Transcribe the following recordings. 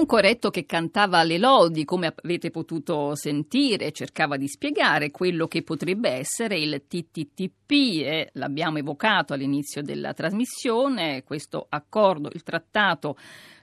Un corretto che cantava le lodi, come avete potuto sentire, cercava di spiegare quello che potrebbe essere il TTTP, e l'abbiamo evocato all'inizio della trasmissione, questo accordo, il trattato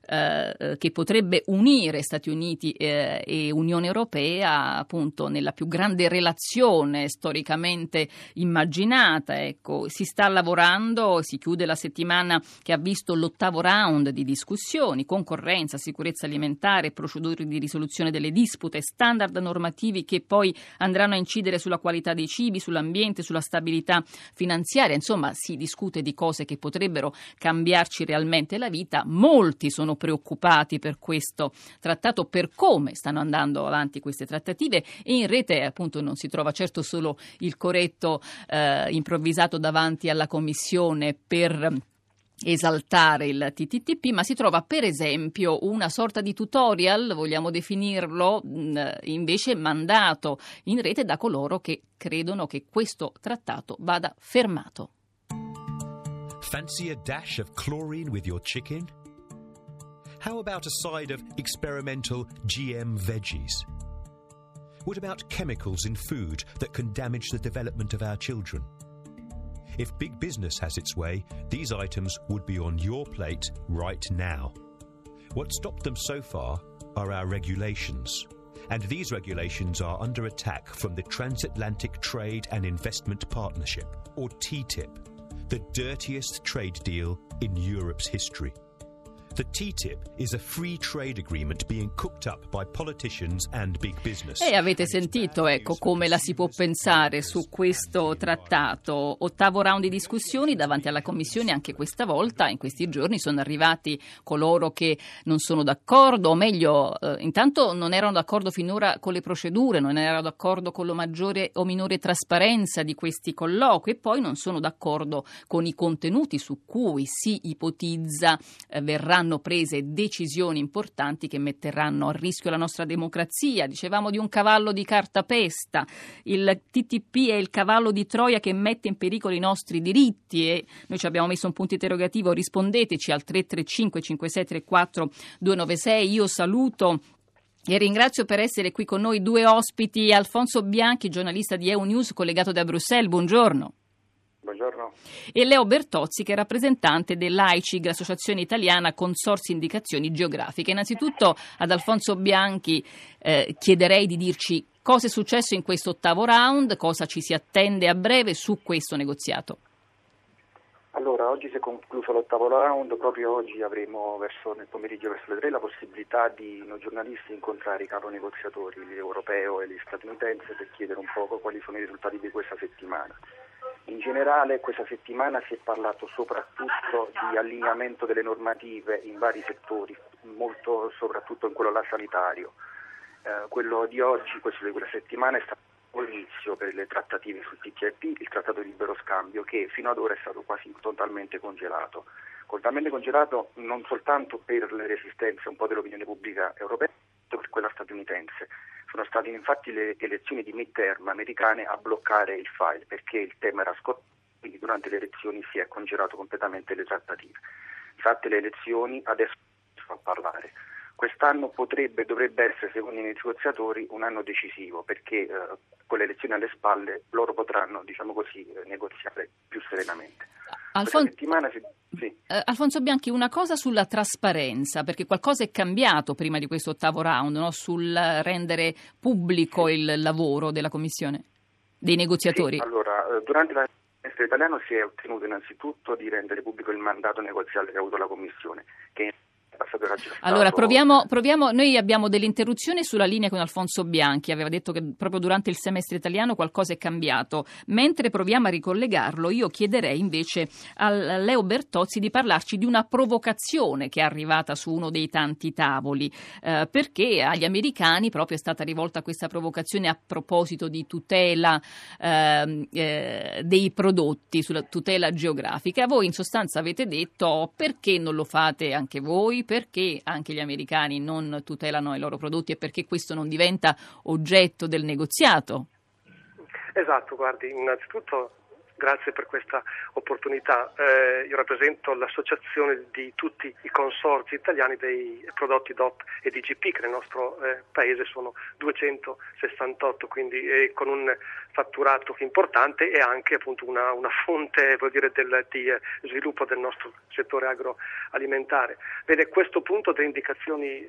eh, che potrebbe unire Stati Uniti eh, e Unione Europea appunto nella più grande relazione storicamente immaginata. Ecco, si sta lavorando, si chiude la settimana che ha visto l'ottavo round di discussioni, concorrenza, sicurezza alimentare, procedure di risoluzione delle dispute, standard normativi che poi andranno a incidere sulla qualità dei cibi, sull'ambiente, sulla stabilità finanziaria. Insomma, si discute di cose che potrebbero cambiarci realmente la vita. Molti sono preoccupati per questo trattato, per come stanno andando avanti queste trattative e in rete appunto non si trova certo solo il corretto eh, improvvisato davanti alla Commissione per esaltare il TTTP, ma si trova per esempio una sorta di tutorial, vogliamo definirlo, invece mandato in rete da coloro che credono che questo trattato vada fermato. Fancy a dash of chlorine with your chicken? How about a side of experimental GM veggies? What about chemicals in food that can damage the development of our children? If big business has its way, these items would be on your plate right now. What stopped them so far are our regulations. And these regulations are under attack from the Transatlantic Trade and Investment Partnership, or TTIP, the dirtiest trade deal in Europe's history. The TTIP is a free trade agreement being cooked up by politicians and big business. E avete sentito, ecco, come la si può pensare su questo trattato. Ottavo round di discussioni davanti alla Commissione anche questa volta. In questi giorni sono arrivati coloro che non sono d'accordo, o meglio, eh, intanto non erano d'accordo finora con le procedure, non erano d'accordo con la maggiore o minore trasparenza di questi colloqui e poi non sono d'accordo con i contenuti su cui si ipotizza eh, verranno saranno prese decisioni importanti che metteranno a rischio la nostra democrazia. Dicevamo di un cavallo di cartapesta, il TTP è il cavallo di Troia che mette in pericolo i nostri diritti e noi ci abbiamo messo un punto interrogativo, rispondeteci al 335 5634 296. Io saluto e ringrazio per essere qui con noi due ospiti, Alfonso Bianchi, giornalista di EU News collegato da Bruxelles. Buongiorno. Buongiorno. E Leo Bertozzi, che è rappresentante dell'AICIG, l'Associazione Italiana Consorsi Indicazioni Geografiche. Innanzitutto ad Alfonso Bianchi eh, chiederei di dirci cosa è successo in questo ottavo round, cosa ci si attende a breve su questo negoziato. Allora, oggi si è concluso l'ottavo round, proprio oggi avremo verso, nel pomeriggio verso le tre la possibilità di noi giornalisti incontrare i capo negoziatori, l'europeo e gli statunitensi per chiedere un po' quali sono i risultati di questa settimana. In generale questa settimana si è parlato soprattutto di allineamento delle normative in vari settori, molto soprattutto in quello là sanitario. Eh, quello di oggi, questo di quella settimana, è stato l'inizio per le trattative sul TTIP, il trattato di libero scambio, che fino ad ora è stato quasi totalmente congelato. Totalmente congelato non soltanto per le resistenze un po' dell'opinione pubblica europea, ma per quella statunitense sono state infatti le elezioni di midterm americane a bloccare il file perché il tema era scottato, quindi durante le elezioni si è congelato completamente le trattative. Fatte le elezioni adesso si fa parlare. Quest'anno potrebbe, dovrebbe essere, secondo i negoziatori, un anno decisivo perché eh, con le elezioni alle spalle loro potranno, diciamo così, eh, negoziare più serenamente. Alfon- si... sì. uh, Alfonso Bianchi, una cosa sulla trasparenza, perché qualcosa è cambiato prima di questo ottavo round, no? sul rendere pubblico sì. il lavoro della Commissione, dei negoziatori. Sì, allora, eh, durante la italiano si è ottenuto innanzitutto di rendere pubblico il mandato negoziale che ha avuto la Commissione, che allora, proviamo, proviamo, noi abbiamo delle interruzioni sulla linea con Alfonso Bianchi, aveva detto che proprio durante il semestre italiano qualcosa è cambiato. Mentre proviamo a ricollegarlo, io chiederei invece a Leo Bertozzi di parlarci di una provocazione che è arrivata su uno dei tanti tavoli, eh, perché agli americani proprio è stata rivolta questa provocazione a proposito di tutela eh, eh, dei prodotti, sulla tutela geografica. Voi in sostanza avete detto perché non lo fate anche voi? Perché anche gli americani non tutelano i loro prodotti e perché questo non diventa oggetto del negoziato? Esatto, guardi, innanzitutto Grazie per questa opportunità. Eh, io rappresento l'associazione di tutti i consorzi italiani dei prodotti DOP e DGP che nel nostro eh, paese sono 268, quindi eh, con un fatturato importante e anche appunto, una, una, fonte dire, del, di eh, sviluppo del nostro settore agroalimentare. Vede, questo punto delle indicazioni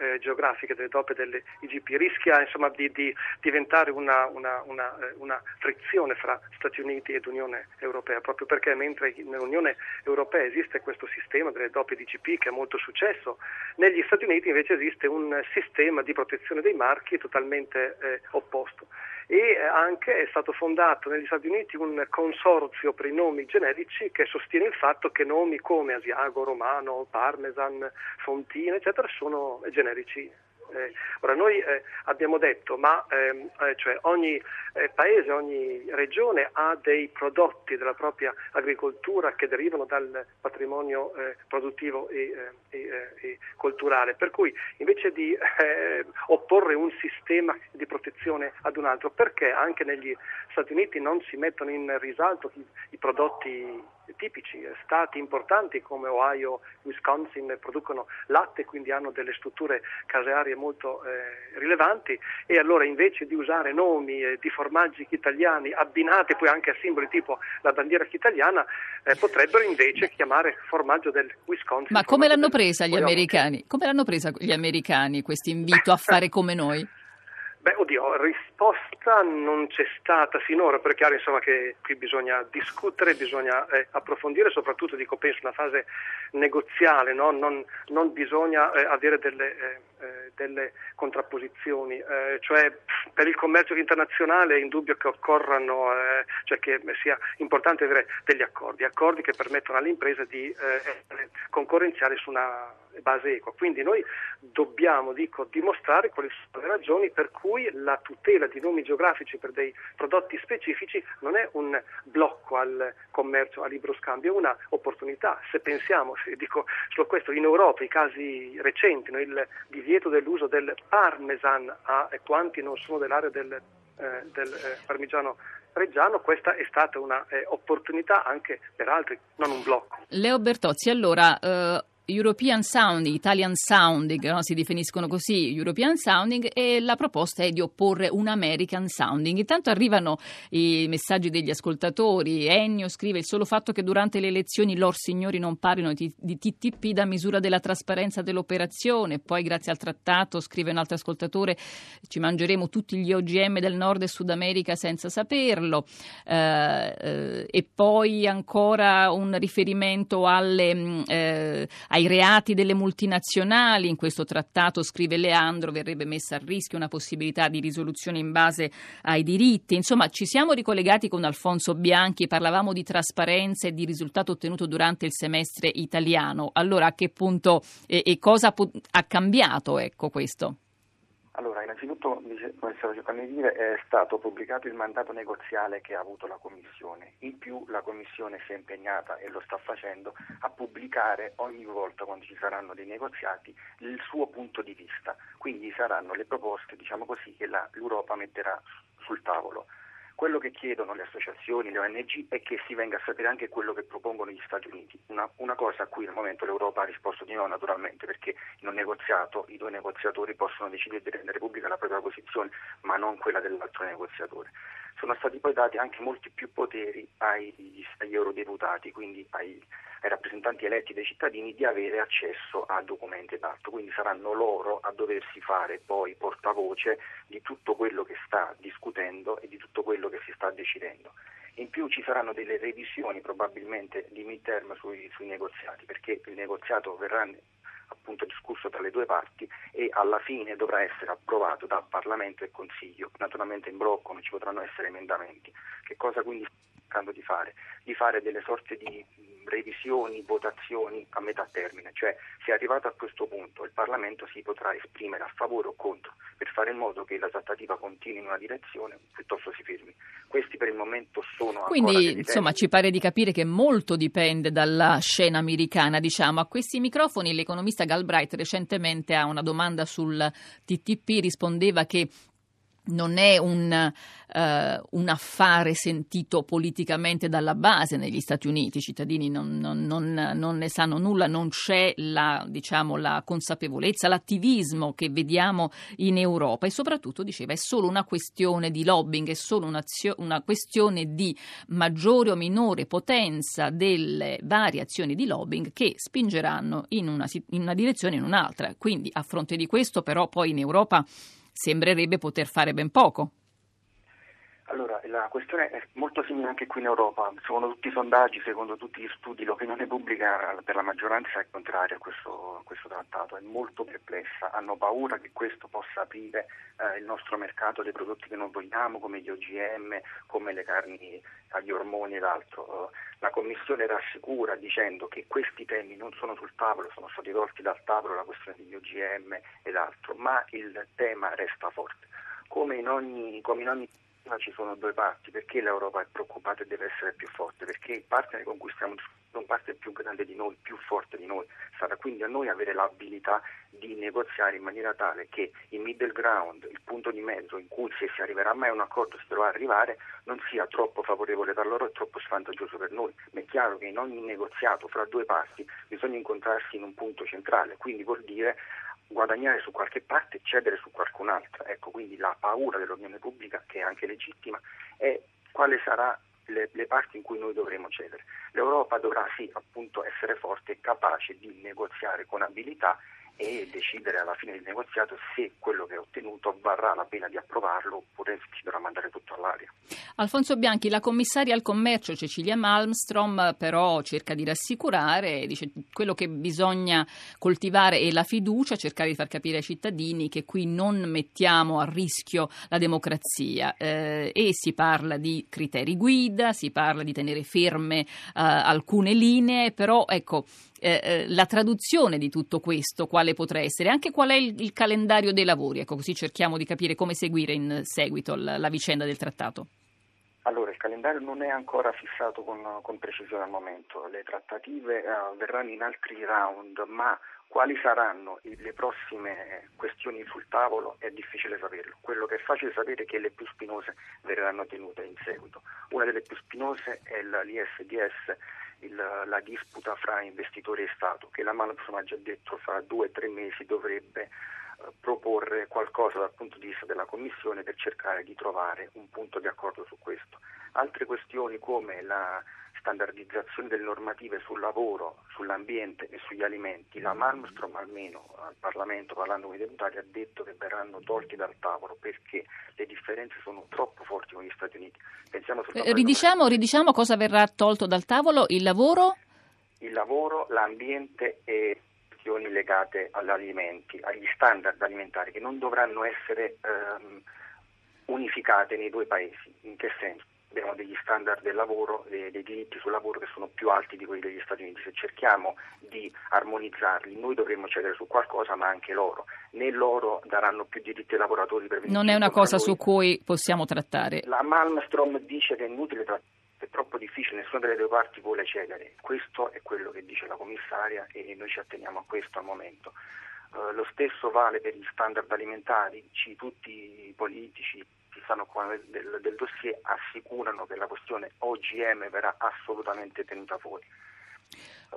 eh, geografiche delle doppie delle IGP rischia insomma, di, di, diventare una, una, una, eh, una, frizione fra Stati Uniti ed Unione Europea, proprio perché mentre nell'Unione Europea esiste questo sistema delle doppie IGP che ha molto successo, negli Stati Uniti invece esiste un sistema di protezione dei marchi totalmente eh, opposto e anche è stato fondato negli Stati Uniti un consorzio per i nomi generici che sostiene il fatto che nomi come Asiago, Romano, Parmesan, Fontina, eccetera, sono generici eh, ora noi eh, abbiamo detto, ma ehm, eh, cioè ogni eh, paese, ogni regione ha dei prodotti della propria agricoltura che derivano dal patrimonio eh, produttivo e, eh, e, e, culturale, per cui invece di opporre un sistema di protezione ad un altro, perché anche negli Stati Uniti non si mettono in risalto i, i prodotti tipici, stati importanti come Ohio, Wisconsin producono latte, quindi hanno delle strutture casearie molto eh, rilevanti e allora invece di usare nomi eh, di formaggi italiani abbinati poi anche a simboli tipo la bandiera italiana, eh, potrebbero invece chiamare formaggio del Wisconsin. Ma come l'hanno presa gli americani? Come l'hanno presa gli americani questo invito a fare come noi? Beh, oddio, risposta non c'è stata finora, perché è chiaro insomma, che qui bisogna discutere, bisogna eh, approfondire, soprattutto dico, penso una fase negoziale, no? non, non, bisogna eh, avere delle, eh, eh delle contrapposizioni, eh, cioè per il commercio internazionale è indubbio che occorrano, eh, cioè che sia importante avere degli accordi, accordi che permettono alle imprese di essere concorrenziali su una base equa. Quindi noi dobbiamo dico, dimostrare quali sono le ragioni per cui la tutela di nomi geografici per dei prodotti specifici non è un blocco al commercio a libero scambio, è una opportunità. Se pensiamo, se dico solo questo, in Europa i casi recenti, no, il divieto dell'uso del parmesan a quanti non sono dell'area del, eh, del eh, parmigiano Reggiano, questa è stata un'opportunità eh, anche per altri, non un blocco. Leo Bertozzi, allora eh, European Sounding, Italian Sounding, no? si definiscono così European Sounding e la proposta è di opporre un American Sounding. Intanto arrivano i messaggi degli ascoltatori. Ennio scrive il solo fatto che durante le elezioni lor signori non parlino di, di TTP da misura della trasparenza dell'operazione. Poi grazie al trattato, scrive un altro ascoltatore, ci mangeremo tutti gli OGM del Nord e Sud America senza saperlo. Eh, eh, e poi ancora un riferimento alle, mm, eh, ai ai reati delle multinazionali. In questo trattato, scrive Leandro, verrebbe messa a rischio una possibilità di risoluzione in base ai diritti. Insomma, ci siamo ricollegati con Alfonso Bianchi, parlavamo di trasparenza e di risultato ottenuto durante il semestre italiano. Allora, a che punto e, e cosa ha cambiato ecco, questo? Allora, innanzitutto, cercando di dire, è stato pubblicato il mandato negoziale che ha avuto la Commissione. In più la Commissione si è impegnata, e lo sta facendo, a pubblicare ogni volta quando ci saranno dei negoziati il suo punto di vista. Quindi saranno le proposte, diciamo così, che la, l'Europa metterà sul tavolo. Quello che chiedono le associazioni, le ONG, è che si venga a sapere anche quello che propongono gli Stati Uniti. Una, una cosa a cui al momento l'Europa ha risposto di no, naturalmente, perché in un negoziato i due negoziatori possono decidere di rendere pubblica la propria posizione, ma non quella dell'altro negoziatore. Sono stati poi dati anche molti più poteri ai, agli eurodeputati, quindi ai, ai rappresentanti eletti dai cittadini, di avere accesso a documenti d'atto. Quindi saranno loro a doversi fare poi portavoce di tutto quello che sta discutendo e di tutto quello che si sta decidendo. In più ci saranno delle revisioni probabilmente di midterm sui, sui negoziati, perché il negoziato verrà appunto discusso tra le due parti e alla fine dovrà essere approvato da Parlamento e Consiglio. Naturalmente in blocco non ci potranno essere emendamenti. Che cosa quindi sta cercando di fare? Di fare delle sorte di revisioni, votazioni a metà termine, cioè se è arrivato a questo punto il Parlamento si potrà esprimere a favore o contro per fare in modo che la trattativa continui in una direzione piuttosto si fermi. Questi per il momento sono Quindi insomma ci pare di capire che molto dipende dalla scena americana, diciamo. A questi microfoni l'economista Galbraith recentemente a una domanda sul TTP rispondeva che non è un, uh, un, affare sentito politicamente dalla base negli Stati Uniti, i cittadini non, non, non, non ne sanno nulla, non c'è la, diciamo, la, consapevolezza, l'attivismo che vediamo in Europa e soprattutto, diceva, è solo una questione di lobbying, è solo una, questione di maggiore o minore potenza delle varie azioni di lobbying che spingeranno in una, in una direzione o in un'altra. Quindi a fronte di questo però poi in Europa sembrerebbe poter fare ben poco. Allora, la questione è molto simile anche qui in Europa. Secondo tutti i sondaggi, secondo tutti gli studi, l'opinione pubblica per la maggioranza è contraria a questo, a questo trattato, è molto perplessa. Hanno paura che questo possa aprire eh, il nostro mercato dei prodotti che non vogliamo, come gli OGM, come le carni agli ormoni ed altro. La Commissione rassicura dicendo che questi temi non sono sul tavolo, sono stati tolti dal tavolo la questione degli OGM ed altro, ma il tema resta forte. Come in ogni, come in ogni ci sono due parti, perché l'Europa è preoccupata e deve essere più forte? Perché il partner con cui stiamo discutendo è un partner più grande di noi, più forte di noi, sarà quindi a noi avere l'abilità di negoziare in maniera tale che il middle ground, il punto di mezzo in cui se si arriverà mai a un accordo si dovrà arrivare, non sia troppo favorevole per loro e troppo svantaggioso per noi. Ma è chiaro che in ogni negoziato fra due parti bisogna incontrarsi in un punto centrale, quindi vuol dire guadagnare su qualche parte e cedere su qualcun'altra. Ecco, quindi la paura dell'opinione pubblica, che è anche legittima, è quale sarà le, le, parti in cui noi dovremo cedere. L'Europa dovrà sì appunto essere forte e capace di negoziare con abilità e decidere alla fine del negoziato se quello che è ottenuto varrà la pena di approvarlo oppure si dovrà mandare tutto all'aria. Alfonso Bianchi, la commissaria al commercio Cecilia Malmstrom però cerca di rassicurare, dice quello che bisogna coltivare è la fiducia, cercare di far capire ai cittadini che qui non mettiamo a rischio la democrazia eh, e si parla di criteri guida, si parla di tenere ferme eh, alcune linee, però ecco eh, eh, la traduzione di tutto questo, quale potrà essere, anche qual è il, il, calendario dei lavori, ecco così cerchiamo di capire come seguire in seguito la, la vicenda del trattato. Allora, il calendario non è ancora fissato con, con precisione al momento, le trattative eh, avverranno in altri round, ma quali saranno le prossime questioni sul tavolo è difficile saperlo. Quello che è facile sapere è che le più spinose verranno tenute in seguito. Una delle più spinose è l'ISDS il, la disputa fra investitori e Stato, che la Malmström ha già detto fra due o tre mesi dovrebbe proporre qualcosa dal punto di vista della Commissione per cercare di trovare un punto di accordo su questo. Altre questioni come la standardizzazione delle normative sul lavoro, sull'ambiente e sugli alimenti, la Malmström almeno al Parlamento parlando con i deputati ha detto che verranno tolti dal tavolo perché le differenze sono troppo forti con gli Stati Uniti. Eh, ridiciamo, ridiciamo cosa verrà tolto dal tavolo, il lavoro? Il lavoro, l'ambiente e questioni legate agli alimenti, agli standard alimentari che non dovranno essere ehm, unificate nei due paesi. In che senso? abbiamo degli standard del lavoro, dei, dei, diritti sul lavoro che sono più alti di quelli degli Stati Uniti. Se cerchiamo di armonizzarli, noi dovremmo cedere su qualcosa, ma anche loro. Né loro daranno più diritti ai lavoratori per Non è una cosa su cui possiamo trattare. La Malmstrom dice che è inutile trattare è troppo difficile, nessuna delle due parti vuole cedere. Questo è quello che dice la commissaria e noi ci atteniamo a questo al momento. Uh, lo stesso vale per gli standard alimentari, ci, tutti i politici che stanno occupando del, del dossier assicurano che la questione OGM verrà assolutamente tenuta fuori.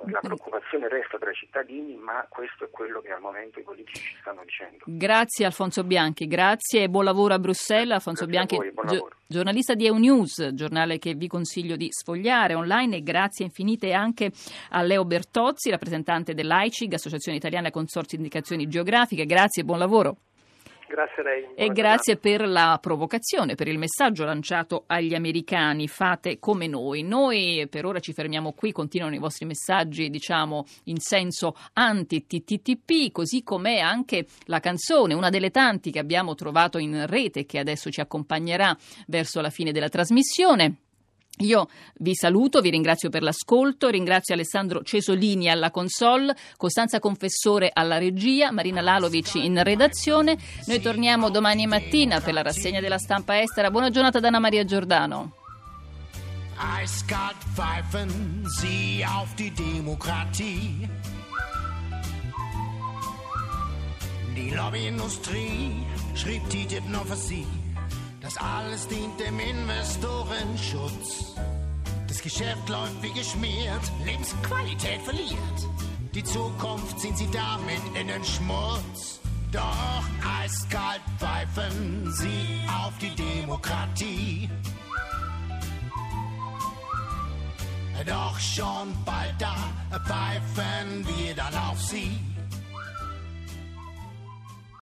La preoccupazione resta tra i cittadini, ma questo è quello che al momento i politici ci stanno dicendo. Grazie Alfonso Bianchi, grazie e buon lavoro a Bruxelles. Alfonso grazie Bianchi, gio- giornalista di EUNews, giornale che vi consiglio di sfogliare online e grazie infinite anche a Leo Bertozzi, rappresentante dell'AICIG, Associazione Italiana Consorzi Indicazioni Geografiche. Grazie e buon lavoro. Grazie a lei. E grazie per la provocazione, per il messaggio lanciato agli americani. Fate come noi. Noi per ora ci fermiamo qui, continuano i vostri messaggi, diciamo, in senso anti-TTTP, così come anche la canzone, una delle tanti che abbiamo trovato in rete che adesso ci accompagnerà verso la fine della trasmissione. Io vi saluto, vi ringrazio per l'ascolto, ringrazio Alessandro Cesolini alla console, Costanza Confessore alla regia, Marina Lalovic in redazione. Noi torniamo domani mattina per la rassegna della stampa estera. Buona giornata da Anna Maria Giordano. Eiskalt pfeifen Sie auf die Demokratie. Die Lobbyindustrie schrieb TTIP nur für Sie. Das alles dient dem Investorenschutz. Das Geschäft läuft wie geschmiert, Lebensqualität verliert. Die Zukunft ziehen sie damit in den Schmutz. Doch eiskalt pfeifen sie auf die Demokratie. Doch schon bald da pfeifen wir dann auf sie.